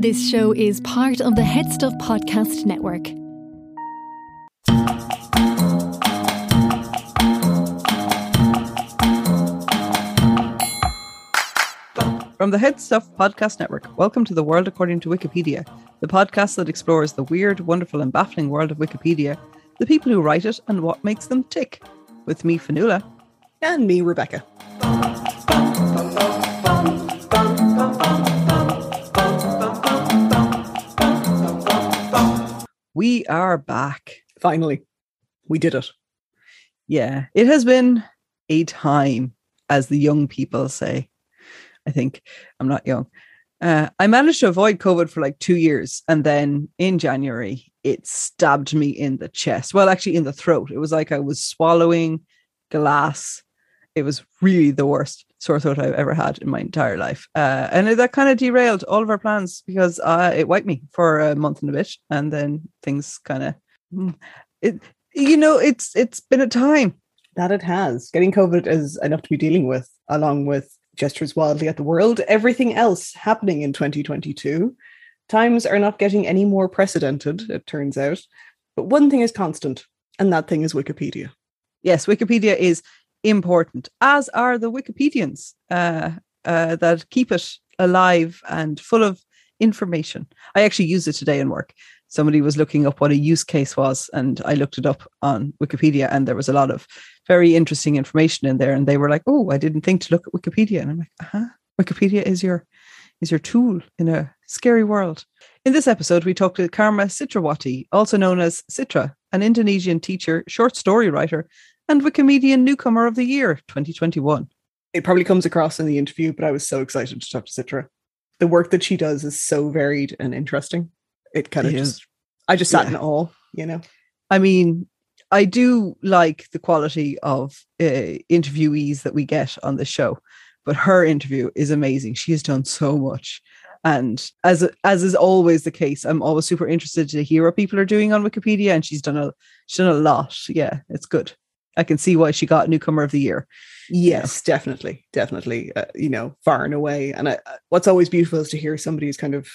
This show is part of the HeadStuff Podcast Network. From the HeadStuff Podcast Network, welcome to The World According to Wikipedia, the podcast that explores the weird, wonderful, and baffling world of Wikipedia, the people who write it, and what makes them tick. With me, Fionnuala. And me, Rebecca. We are back. Finally, we did it. Yeah, it has been a time, as the young people say. I think I'm not young. Uh, I managed to avoid COVID for like two years. And then in January, it stabbed me in the chest. Well, actually, in the throat. It was like I was swallowing glass. It was really the worst sore throat I've ever had in my entire life. Uh, and that kind of derailed all of our plans because uh, it wiped me for a month and a bit. And then things kind of, it, you know, it's it's been a time. That it has. Getting COVID is enough to be dealing with, along with gestures wildly at the world, everything else happening in 2022. Times are not getting any more precedented, it turns out. But one thing is constant, and that thing is Wikipedia. Yes, Wikipedia is important, as are the Wikipedians uh, uh, that keep it alive and full of information. I actually used it today in work. Somebody was looking up what a use case was, and I looked it up on Wikipedia, and there was a lot of very interesting information in there. And they were like, "Oh, I didn't think to look at Wikipedia," and I'm like, "Uh huh." Wikipedia is your is your tool in a scary world. In this episode, we talk to Carma Citrawati, also known as Citra, an Indonesian teacher, short story writer, and Wikimedian Newcomer of the Year 2021. It probably comes across in the interview, but I was so excited to talk to Citra. The work that she does is so varied and interesting. It kind of just, I just sat Yeah. in awe, you know? I mean, I do like the quality of uh, interviewees that we get on the show, but her interview is amazing. She has done so much. And as as is always the case, I'm always super interested to hear what people are doing on Wikipedia, and she's done a she's done a lot. Yeah, it's good. I can see why she got newcomer of the year. Yes, definitely, definitely. Uh, you know, far and away. And I, what's always beautiful is to hear somebody's kind of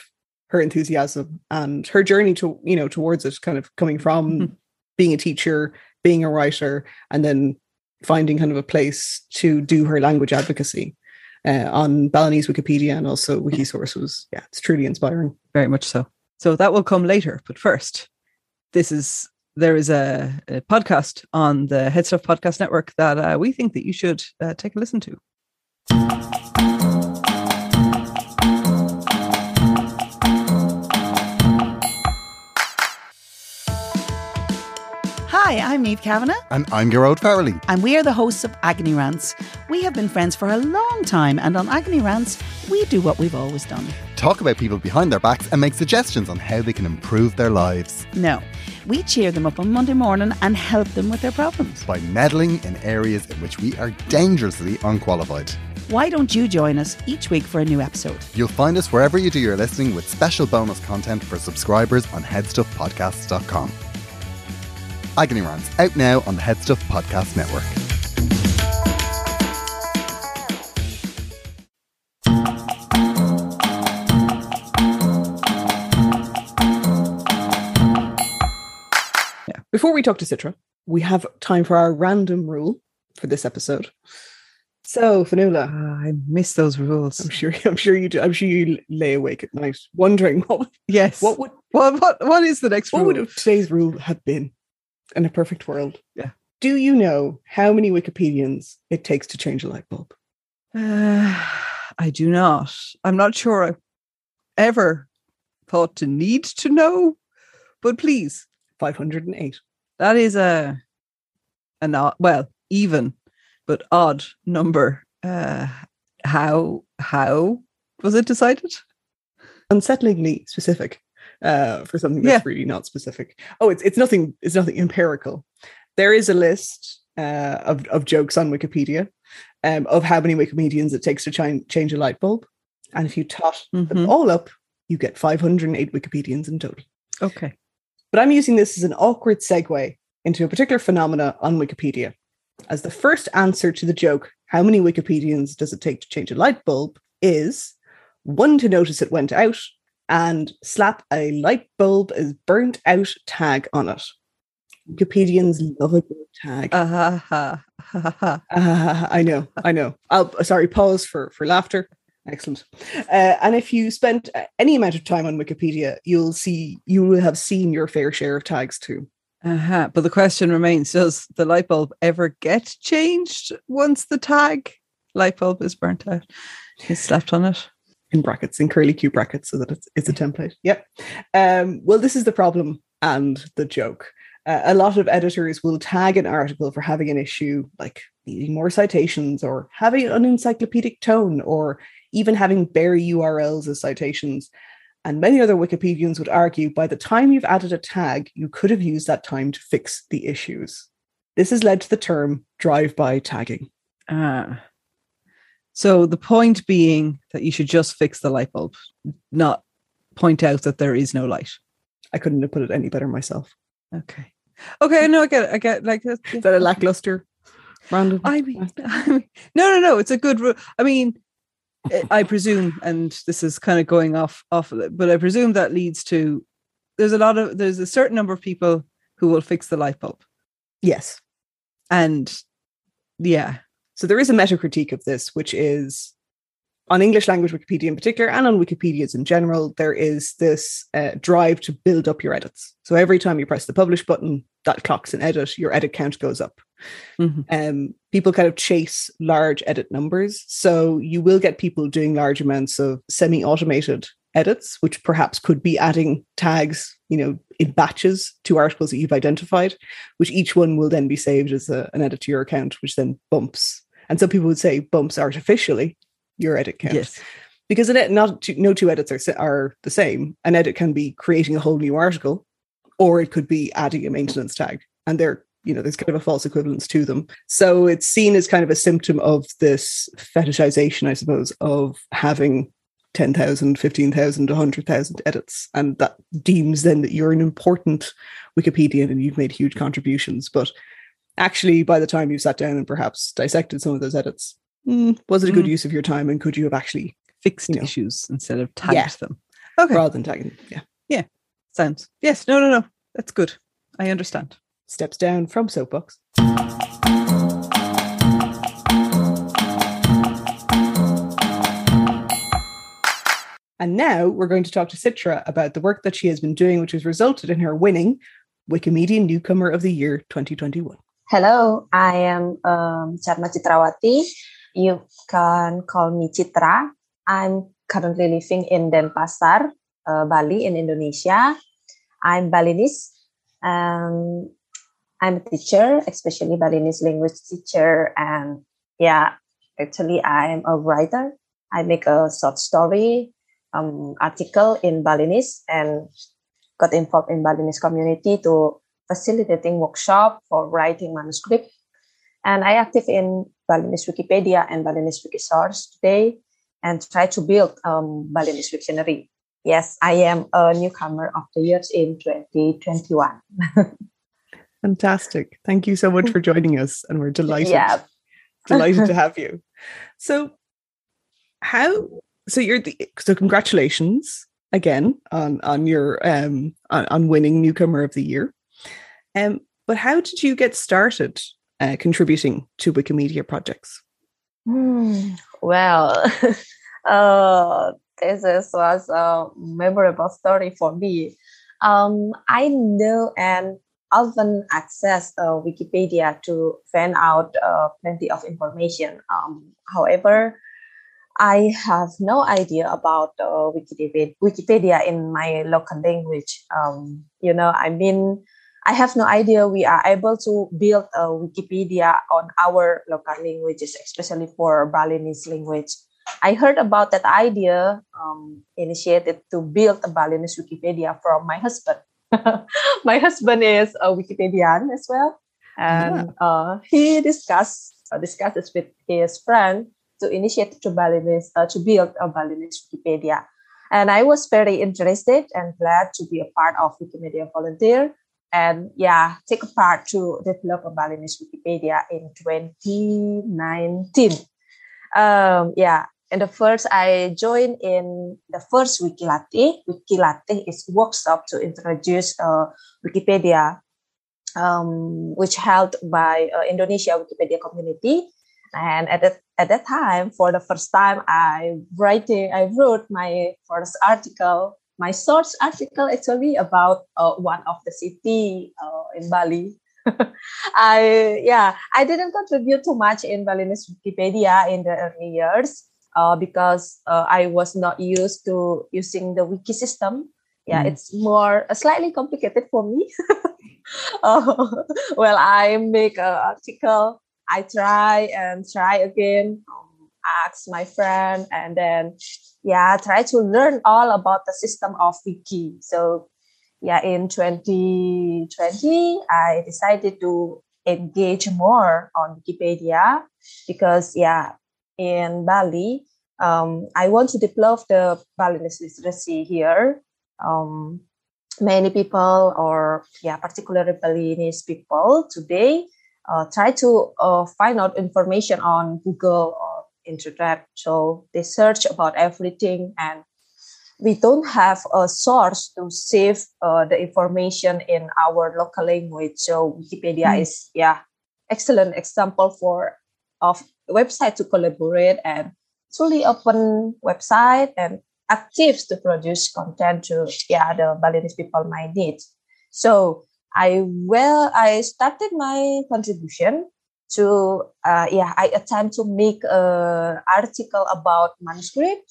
her enthusiasm and her journey to you know towards it, kind of coming from Mhm. being a teacher, being a writer, and then finding kind of a place to do her language advocacy uh, on Balinese Wikipedia and also Wikisource was yeah, it's truly inspiring. very much so. So that will come later. But first, this is there is a, a podcast on the HeadStuff Podcast Network that uh, we think that you should uh, take a listen to. Hi, I'm Eve Kavanagh, And I'm Gerard Farrelly. and we are the hosts of Agony Rants. We have been friends for a long time, and on Agony Rants, we do what we've always done. Talk about people behind their backs and make suggestions on how they can improve their lives No, we cheer them up on Monday morning and help them with their problems. by meddling in areas in which we are dangerously unqualified. Why don't you join us each week for a new episode? You'll find us wherever you do your listening with special bonus content for subscribers on headstuffpodcasts.com. Agony Rants out now on the Headstuff Podcast Network. Before we talk to Citra, we have time for our random rule for this episode. So, Fionnuala, Ah, I miss those rules. I'm sure I'm sure you do. I'm sure you lay awake at night wondering what Yes. what would what what what is the next what rule? would today's rule have been in a perfect world? Yeah. Do you know how many Wikipedians it takes to change a light bulb? Uh, I do not. I'm not sure I ever thought to need to know, but please, 508. That is a an odd, well even but odd number. Uh, how how was it decided? Unsettlingly specific uh, for something that's Yeah. really not specific. Oh, it's it's nothing. It's nothing empirical. There is a list uh, of of jokes on Wikipedia um, of how many Wikipedians it takes to change change a light bulb, and if you tot Mhm. them all up, you get 508 Wikipedians in total. Okay. But I'm using this as an awkward segue into a particular phenomena on Wikipedia. As the first answer to the joke, how many Wikipedians does it take to change a light bulb? Is one to notice it went out, and slap a light bulb is burnt out tag on it. Wikipedians love a good tag. Uh, ha, ha, ha. Ah, I know, I know. I'll sorry, pause for for laughter. Excellent. Uh, and if you spent uh, any amount of time on Wikipedia, you'll see you will have seen your fair share of tags too. Uh-huh. But the question remains Does the light bulb ever get changed once the tag light bulb is burnt out? Is slapped on it? in brackets, in curly Q brackets, so that it's, it's a template. Yep. Um, well, this is the problem and the joke. Uh, a lot of editors will tag an article for having an issue like needing more citations or having an encyclopedic tone or even having bare URLs as citations. And many other Wikipedians would argue by the time you've added a tag, you could have used that time to fix the issues. This has led to the term drive by tagging. Ah. So the point being that you should just fix the light bulb, not point out that there is no light. I couldn't have put it any better myself. Okay. Okay, no, I get it. I get like that. Is that a lackluster, Brandon? I mean, I mean, no, no, no. It's a good. I mean, I- presume, and this is kind of going off off of it, but I presume that leads to there's a lot of there's a certain number of people who will fix the light bulb, yes. and yeah, So there is a meta critique of this, which is on English language Wikipedia in particular, and on Wikipedias in general, there is this uh, drive to build up your edits. So every time you press the publish button, that clocks an edit, your edit count goes up. Mhm. Um, people kind of chase large edit numbers. So you will get people doing large amounts of semi automated edits, which perhaps could be adding tags, you know, in batches to articles that you've identified, which each one will then be saved as a, an edit to your account, which then bumps. And some people would say bumps artificially your edit count yes, because an edit, not two, no two edits are are the same. An edit can be creating a whole new article, or it could be adding a maintenance tag, and they're you know there's kind of a false equivalence to them. So it's seen as kind of a symptom of this fetishization, I suppose, of having 10,000, 15,000, 100,000 edits, and that deems then that you're an important Wikipedian and you've made huge contributions. But actually, by the time you've sat down and perhaps dissected some of those edits, mm, was it a good Mm. use of your time, and could you have actually fixed you know. issues instead of tagged Yeah. them. Okay, rather than tagging? Yeah. Yeah. sounds yes. No, no, no. That's good. I understand. Steps down from soapbox. And now we're going to talk to Citra about the work that she has been doing, which has resulted in her winning Wikimedia Newcomer of the Year 2021. Hello, I am um, Carma Citrawati. You can call me Citra. I'm currently living in Denpasar, uh, Bali, in Indonesia. I'm Balinese. Um, I'm a teacher, especially Balinese language teacher. And yeah, actually, I'm a writer. I make a short story um, article in Balinese and got involved in Balinese community to facilitating workshop for writing manuscript. And I active in Balinese Wikipedia and Balinese Wikisource today and try to build um, Balinese dictionary. Yes, I am a newcomer of the years in 2021. Fantastic. Thank you so much for joining us. And we're delighted, Yeah. delighted to have you. So, how, so you're the, so congratulations again on, on your, um, on, on winning Newcomer of the Year. Um, but how did you get started uh, contributing to Wikimedia projects? Hmm, well, uh, this is, was a memorable story for me. Um, I know and often access uh, Wikipedia to find out uh, plenty of information. Um, however, I have no idea about uh, Wikipedia, in my local language. Um, you know, I mean, I have no idea we are able to build a Wikipedia on our local languages, especially for Balinese language. I heard about that idea um, initiated to build a Balinese Wikipedia from my husband. my husband is a Wikipedian as well, and uh, he discussed uh, discussed this with his friend to initiate to Balinese uh, to build a Balinese Wikipedia. And I was very interested and glad to be a part of Wikimedia volunteer and yeah, take a part to develop a Balinese Wikipedia in 2019. Um, yeah, in the first, I joined in the first WikiLatih. WikiLatih is workshop to introduce uh, Wikipedia, um, which held by uh, Indonesia Wikipedia community. And at that at that time, for the first time, I writing I wrote my first article, my source article actually about uh, one of the city uh, in Bali. I yeah, I didn't contribute too much in Balinese Wikipedia in the early years uh, because uh, I was not used to using the wiki system. Yeah, mm. it's more uh, slightly complicated for me. uh, well, I make an article. I try and try again. Um, ask my friend, and then yeah, try to learn all about the system of wiki. So yeah, in 2020, I decided to engage more on Wikipedia because yeah, in Bali, um, I want to develop the Balinese literacy here. Um, many people, or yeah, particularly Balinese people today, uh, try to uh, find out information on Google or internet. So they search about everything, and we don't have a source to save uh, the information in our local language. So Wikipedia mm. is yeah excellent example for of website to collaborate and truly open website and active to produce content to yeah the Balinese people might need. So I well I started my contribution to uh, yeah I attempt to make a article about manuscript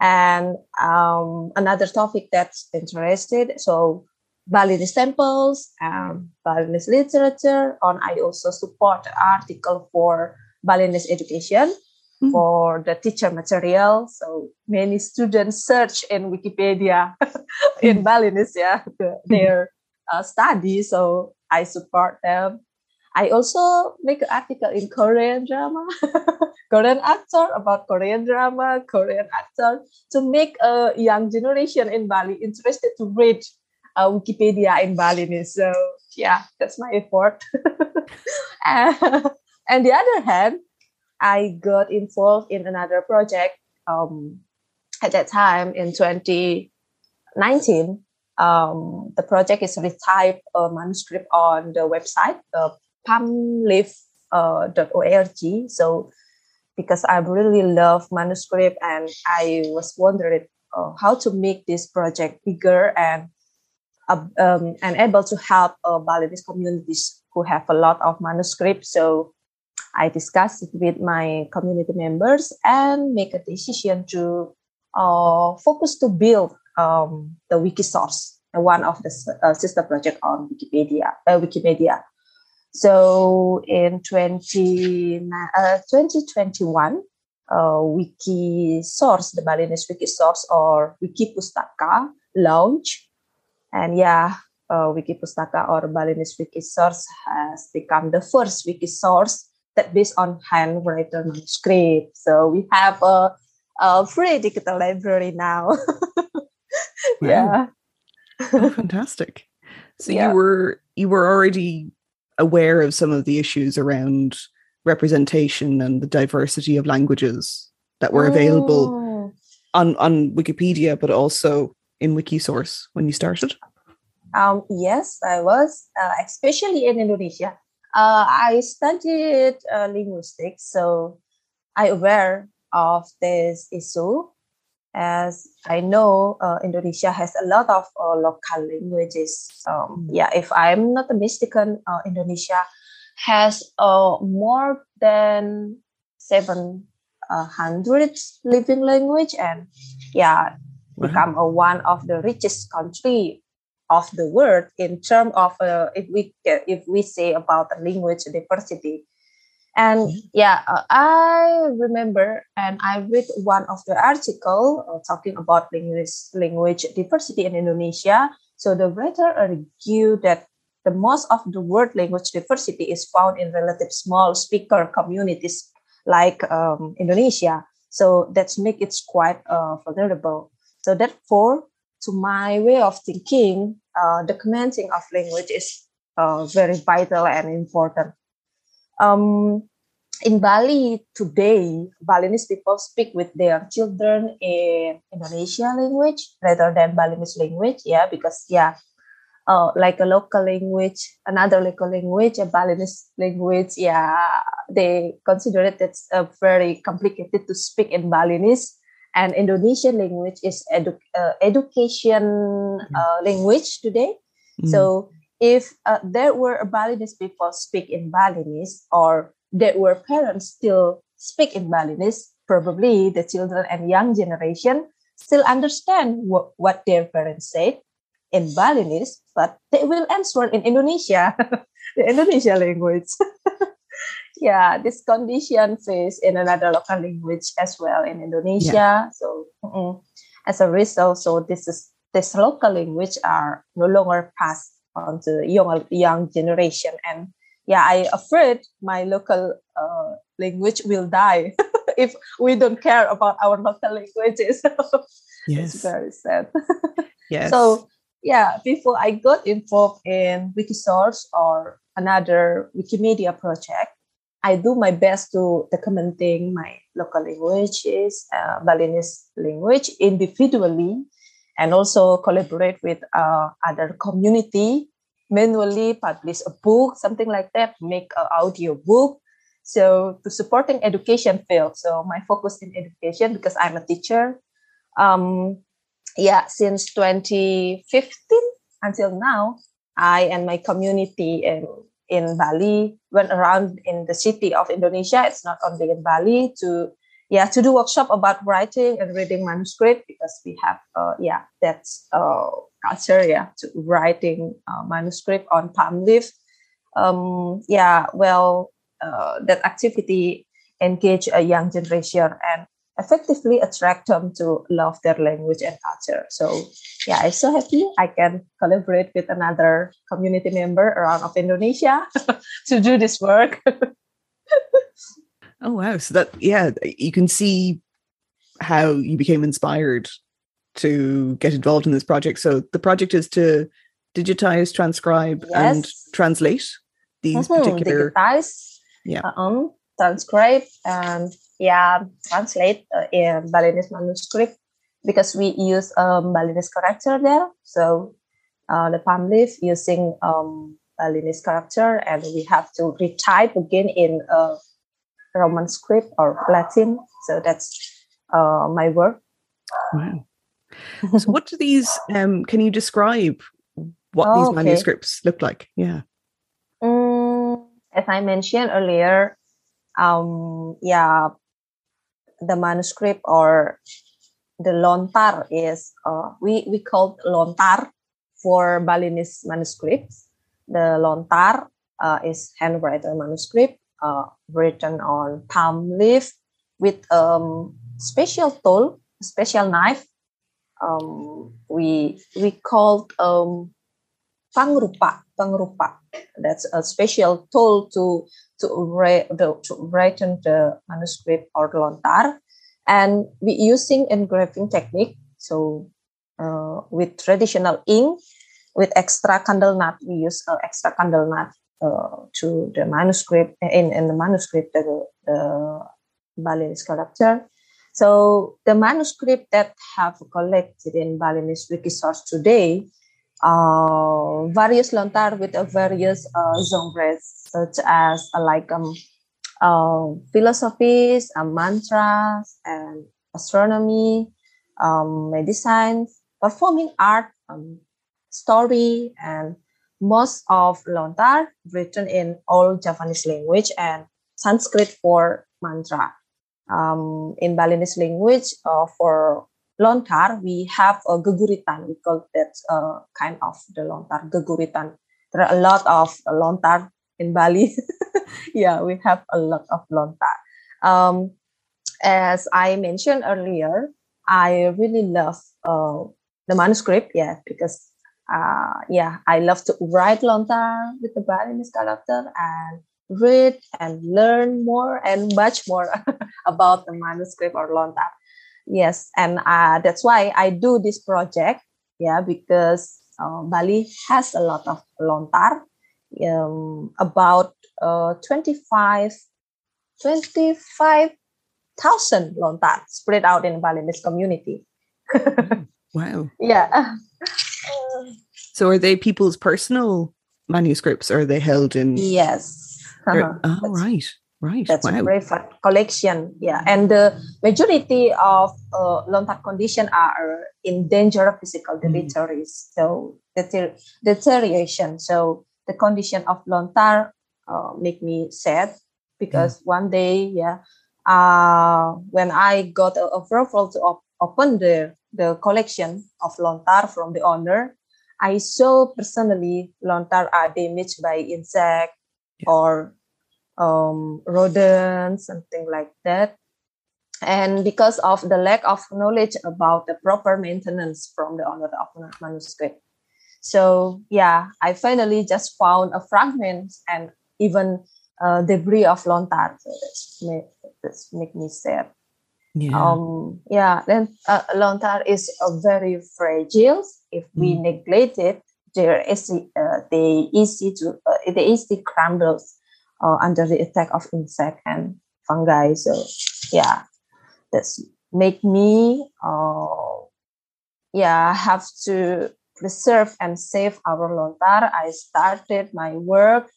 and um, another topic that's interested so Balinese temples and Balinese literature on I also support article for Balinese education mm. for the teacher material. So many students search in Wikipedia in mm. Balinese, yeah, the, their uh, study. So I support them. I also make an article in Korean drama, Korean actor about Korean drama, Korean actor to make a young generation in Bali interested to read uh, Wikipedia in Balinese. So yeah, that's my effort. And the other hand, I got involved in another project um, at that time in 2019. Um, the project is retype a manuscript on the website, uh, palmleaf.org. Uh, so, because I really love manuscript and I was wondering uh, how to make this project bigger and uh, um, and able to help uh, Balinese communities who have a lot of manuscripts. So I discuss it with my community members and make a decision to uh, focus to build um, the Wikisource, one of the uh, sister project on Wikipedia. Uh. So in 20, uh, 2021, uh, Wikisource, the Balinese Wikisource or Wikipustaka launch. And yeah, uh, Wikipustaka or Balinese Wikisource has become the first Wikisource that based on handwritten manuscript. So we have a, a free digital library now. yeah. oh, fantastic. So yeah. you were you were already aware of some of the issues around representation and the diversity of languages that were available oh. on on Wikipedia, but also in Wikisource when you started. Um, yes, I was, uh, especially in Indonesia. Uh, I studied uh, linguistics, so I aware of this issue. As I know, uh, Indonesia has a lot of uh, local languages. Um, yeah, if I'm not mistaken, uh, Indonesia has uh, more than seven hundred living language, and yeah, become a one of the richest country of the world in terms of uh, if we if we say about the language diversity. And mm-hmm. yeah uh, i remember and i read one of the article uh, talking about language language diversity in indonesia. So the writer argued that the most of the world language diversity is found in relative small speaker communities like um, indonesia. So that's make it quite uh, vulnerable. So therefore to my way of thinking, uh, documenting of language is uh, very vital and important. Um, in Bali today, Balinese people speak with their children in Indonesia language rather than Balinese language. Yeah, because yeah, uh, like a local language, another local language, a Balinese language. Yeah, they consider it it's uh, very complicated to speak in Balinese. And Indonesian language is edu- uh, education uh, language today. Mm. So if uh, there were Balinese people speak in Balinese or there were parents still speak in Balinese, probably the children and young generation still understand what, what their parents said in Balinese, but they will answer in Indonesia, the Indonesia language. yeah, this condition face in another local language as well in Indonesia. So mm-mm. as a result, so this is this local language are no longer passed on to young young generation and yeah i afraid my local uh, language will die if we don't care about our local languages Yes. it's very sad Yes. so yeah before i got involved in wikisource or another wikimedia project i do my best to documenting my local languages uh, balinese language individually and also collaborate with uh, other community manually publish a book something like that make an audio book. So to supporting education field so my focus in education because i'm a teacher. Um yeah since 2015 until now i and my community in in bali went around in the city of indonesia it's not only in bali to yeah to do workshop about writing and reading manuscript because we have uh, yeah that's uh, culture yeah to writing uh, manuscript on palm leaf. Um, yeah well uh, that activity engage a young generation and effectively attract them to love their language and culture. So yeah i'm so happy i can collaborate with another community member around of indonesia to do this work Oh wow! So that yeah, you can see how you became inspired to get involved in this project. So the project is to digitize, transcribe, and translate these Mhm, particular. digitize, Yeah. um, transcribe, and yeah, translate uh, in Balinese manuscript because we use um, Balinese character there. So uh, the palm leaf using um, Balinese character, and we have to retype again in uh, Roman script or Latin. So that's uh, my work. Wow. So what do these? Um, can you describe what Oh, these okay. manuscripts look like? Yeah. Mm, as I mentioned earlier, um, yeah, the manuscript or the lontar is uh, we we call lontar for Balinese manuscripts. The lontar uh, is handwritten manuscript uh, written on palm leaf with um, special tool, special knife. Um, we we called um, pangrupa, pangrupa that's a special tool to to write the to written the manuscript or lontar and we using engraving technique. So uh, with traditional ink with extra candle nut we use uh, extra candle nut uh, to the manuscript in, in the manuscript the, the Balinese character so the manuscript that have collected in Balinese Wikisource today uh, various lontar with various uh, genres such as uh, like um, uh, philosophies, uh, mantras, and astronomy, um, medicine, performing art, um, story, and most of lontar written in old Javanese language and Sanskrit for mantra. Um, in Balinese language, uh, for lontar, we have a geguritan. We call that uh, kind of the lontar geguritan. There are a lot of lontar in Bali. yeah, we have a lot of lontar. Um, as I mentioned earlier, I really love uh, the manuscript. Yeah, because uh, yeah, I love to write lontar with the Balinese character and read and learn more and much more about the manuscript or lontar yes and uh, that's why i do this project yeah because uh, bali has a lot of lontar um, about uh, 25 25,000 lontar spread out in Balinese community. Wow. yeah. So are they people's personal manuscripts or are they held in Yes. Uh-huh. Oh That's- right. Right. That's a wow. private collection. Yeah. And the majority of uh, lontar condition are in danger of physical Mm. So deter- deterioration. So the condition of lontar uh, make me sad because one day, yeah, uh, when I got a approval to op- open the, the collection of lontar from the owner, I saw personally lontar are damaged by insect or um, rodents, something like that. And because of the lack of knowledge about the proper maintenance from the owner of the manuscript. So yeah, I finally just found a fragment and even uh, debris of lontar. So that's make, that's make me sad. Yeah. Um, yeah, then uh, lontar is uh, very fragile. If we Mm. neglect it, they're easy, uh, they easy to uh, they easily crumbles uh, under the attack of insect and fungi. So yeah, that's make me uh, yeah have to preserve and save our lontar. I started my work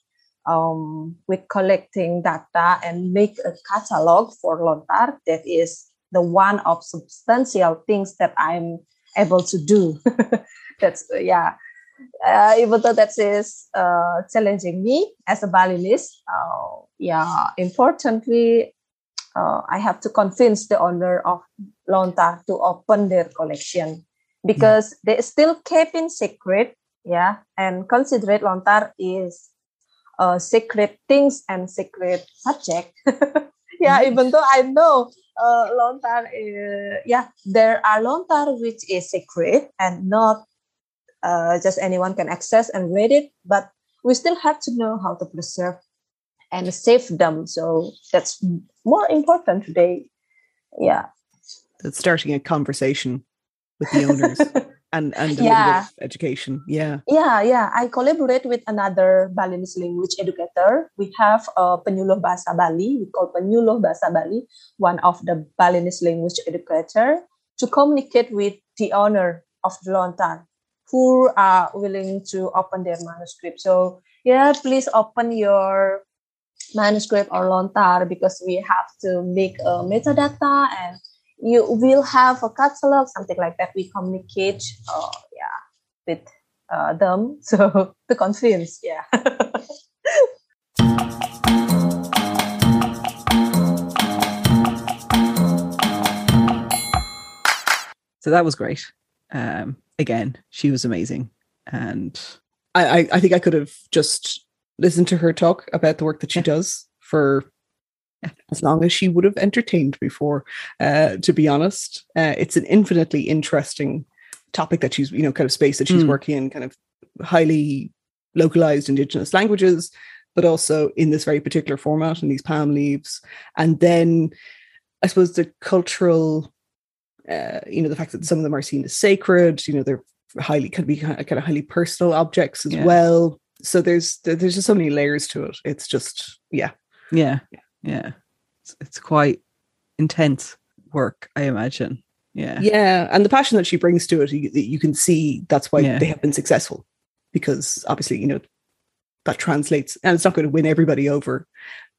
um, with collecting data and make a catalog for lontar that is the one of substantial things that I'm able to do. That's yeah. Uh, even though that is uh, challenging me as a Balinese, uh, yeah. Importantly, uh, I have to convince the owner of Lontar to open their collection because they still keep in secret, yeah, and consider Lontar is uh, secret things and secret subject. yeah, Nice. even though I know uh, lontar, uh, yeah, there are lontar which is secret and not uh, just anyone can access and read it, but we still have to know how to preserve and save them. So that's more important today. Yeah. That's starting a conversation with the owners and and a Yeah. education. Yeah. Yeah, yeah. I collaborate with another Balinese language educator. We have uh, Penyuluh Bahasa Bali. We call Penyuluh Bahasa Bali, one of the Balinese language educator, to communicate with the owner of the lontar who are willing to open their manuscript. So yeah, please open your manuscript or lontar because we have to make a metadata and you will have a catalog, something like that. We communicate, uh, yeah, with uh, them so to convince yeah So that was great. Um, again, she was amazing. And I, I I think I could have just listened to her talk about the work that she Yeah. does for as long as she would have entertained before. Uh, to be honest, uh, it's an infinitely interesting topic that she's you know kind of space that she's Mm. working in, kind of highly localized indigenous languages, but also in this very particular format in these palm leaves, and then I suppose the cultural. Uh, you know the fact that some of them are seen as sacred you know they're highly could be kind of highly personal objects as Yeah. well so there's there's just so many layers to it it's just yeah yeah, yeah. It's, it's quite intense work, I imagine. Yeah. yeah and the passion that she brings to it you, you can see that's why Yeah. they have been successful because obviously you know that translates and it's not going to win everybody over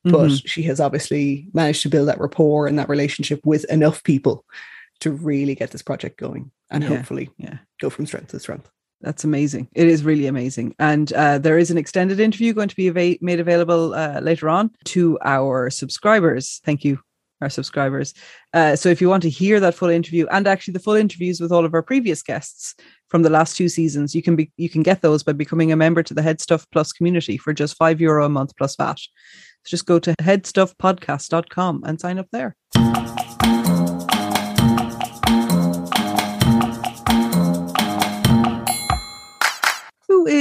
but Mhm. she has obviously managed to build that rapport and that relationship with enough people to really get this project going and Yeah, hopefully yeah. go from strength to strength That's amazing. It is really amazing. And uh, there is an extended interview going to be ava- made available uh, later on to our subscribers. Thank you, our subscribers. Uh, so if you want to hear that full interview and actually the full interviews with all of our previous guests from the last two seasons, you can be you can get those by becoming a member to the HeadStuff Plus community for just five euro a month plus VAT. So just go to headstuffpodcast.com and sign up there.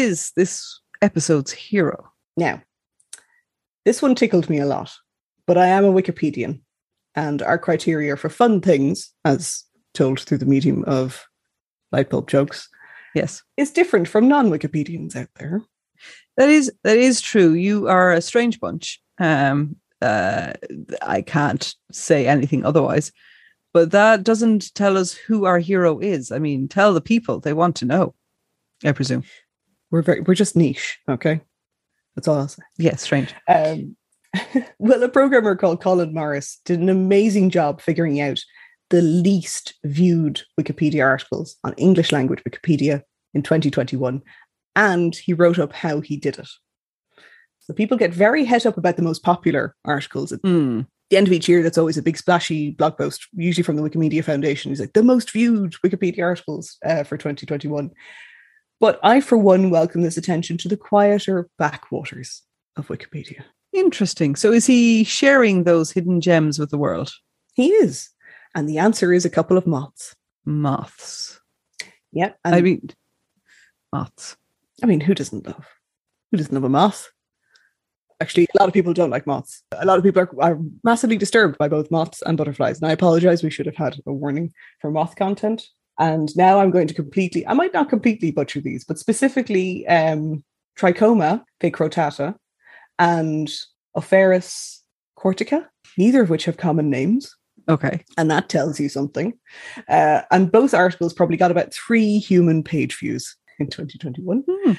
Is this episode's hero? Now, this one tickled me a lot, but I am a Wikipedian, and our criteria for fun things, as told through the medium of light bulb jokes, Yes. is different from non Wikipedians out there. That is that is true. You are a strange bunch. Um, Uh, I can't say anything otherwise. But that doesn't tell us who our hero is. I mean, tell the people they want to know. I presume. We're very we're just niche, okay? That's all I'll say. Yeah, strange. Um, well, a programmer called Colin Morris did an amazing job figuring out the least viewed Wikipedia articles on English language Wikipedia in 2021, and he wrote up how he did it. So people get very het up about the most popular articles. At Mm. the end of each year, that's always a big splashy blog post, usually from the Wikimedia Foundation. He's like, the most viewed Wikipedia articles uh, for 2021. But I, for one, welcome this attention to the quieter backwaters of Wikipedia. Interesting. So is he sharing those hidden gems with the world? He is. And the answer is a couple of moths. Moths. Yeah. And I mean, moths. I mean, who doesn't love? Who doesn't love a moth? Actually, a lot of people don't like moths. A lot of people are, are massively disturbed by both moths and butterflies. And I apologize, we should have had a warning for moth content. And now I'm going to completely, I might not completely butcher these, but specifically um, Trichoma picrotata and Opheris cortica, neither of which have common names. Okay. And that tells you something. Uh, and both articles probably got about three human page views in 2021. Hmm.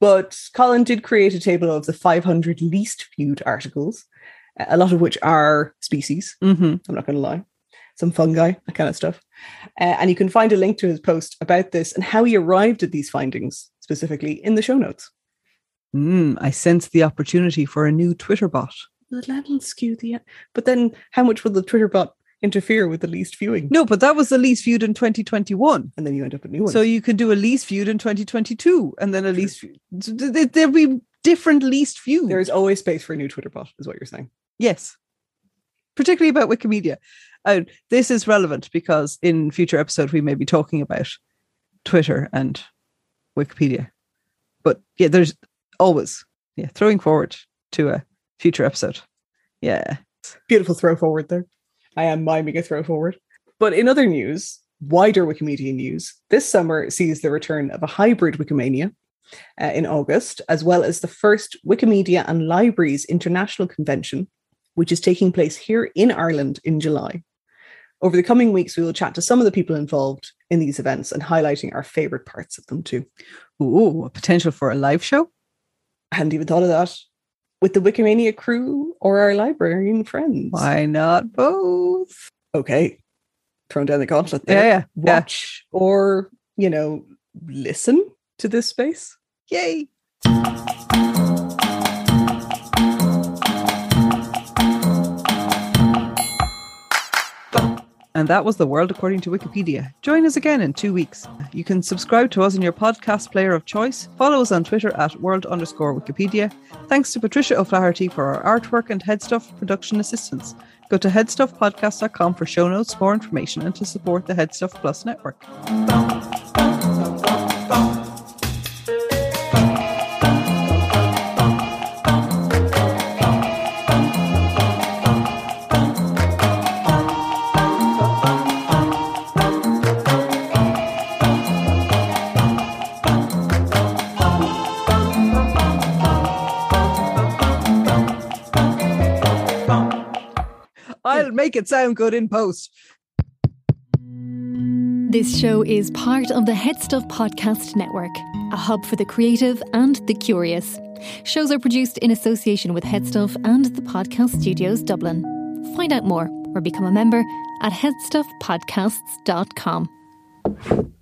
But Colin did create a table of the 500 least viewed articles, a lot of which are species. hmm I'm not going to lie. Some fungi, that kind of stuff. Uh, and you can find a link to his post about this and how he arrived at these findings specifically in the show notes. Mm, I sense the opportunity for a new Twitter bot. That'll skew the. But then, how much will the Twitter bot interfere with the least viewing? No, but that was the least viewed in 2021. And then you end up with new ones. So you can do a least viewed in 2022 and then a least viewed. There'll be different least viewed. there is always space for a new Twitter bot, is what you're saying. Yes. Particularly about Wikimedia. Uh, this is relevant because in future episodes we may be talking about Twitter and Wikipedia. But yeah, there's always yeah throwing forward to a future episode. Yeah. Beautiful throw forward there. I am miming a throw forward. But in other news, wider Wikimedia news, this summer sees the return of a hybrid Wikimania uh, in August, as well as the first Wikimedia and Libraries International Convention, which is taking place here in Ireland in July. Over the coming weeks, we will chat to some of the people involved in these events and highlighting our favorite parts of them too. Ooh, a potential for a live show. I hadn't even thought of that. With the Wikimania crew or our librarian friends. Why not both? Okay. Thrown down the gauntlet there. yeah, yeah. Watch or, you know, listen to this space. Yay. And that was The World According to Wikipedia. Join us again in two weeks. You can subscribe to us in your podcast player of choice. Follow us on Twitter at world underscore Wikipedia. Thanks to Patricia O'Flaherty for our artwork and Headstuff production assistance. Go to headstuffpodcast.com for show notes, more information, and to support the Headstuff Plus network. Make it sound good in post. This show is part of the HeadStuff Podcast Network, a hub for the creative and the curious. Shows are produced in association with Headstuff and the Podcast Studios Dublin. Find out more or become a member at headstuffpodcasts.com.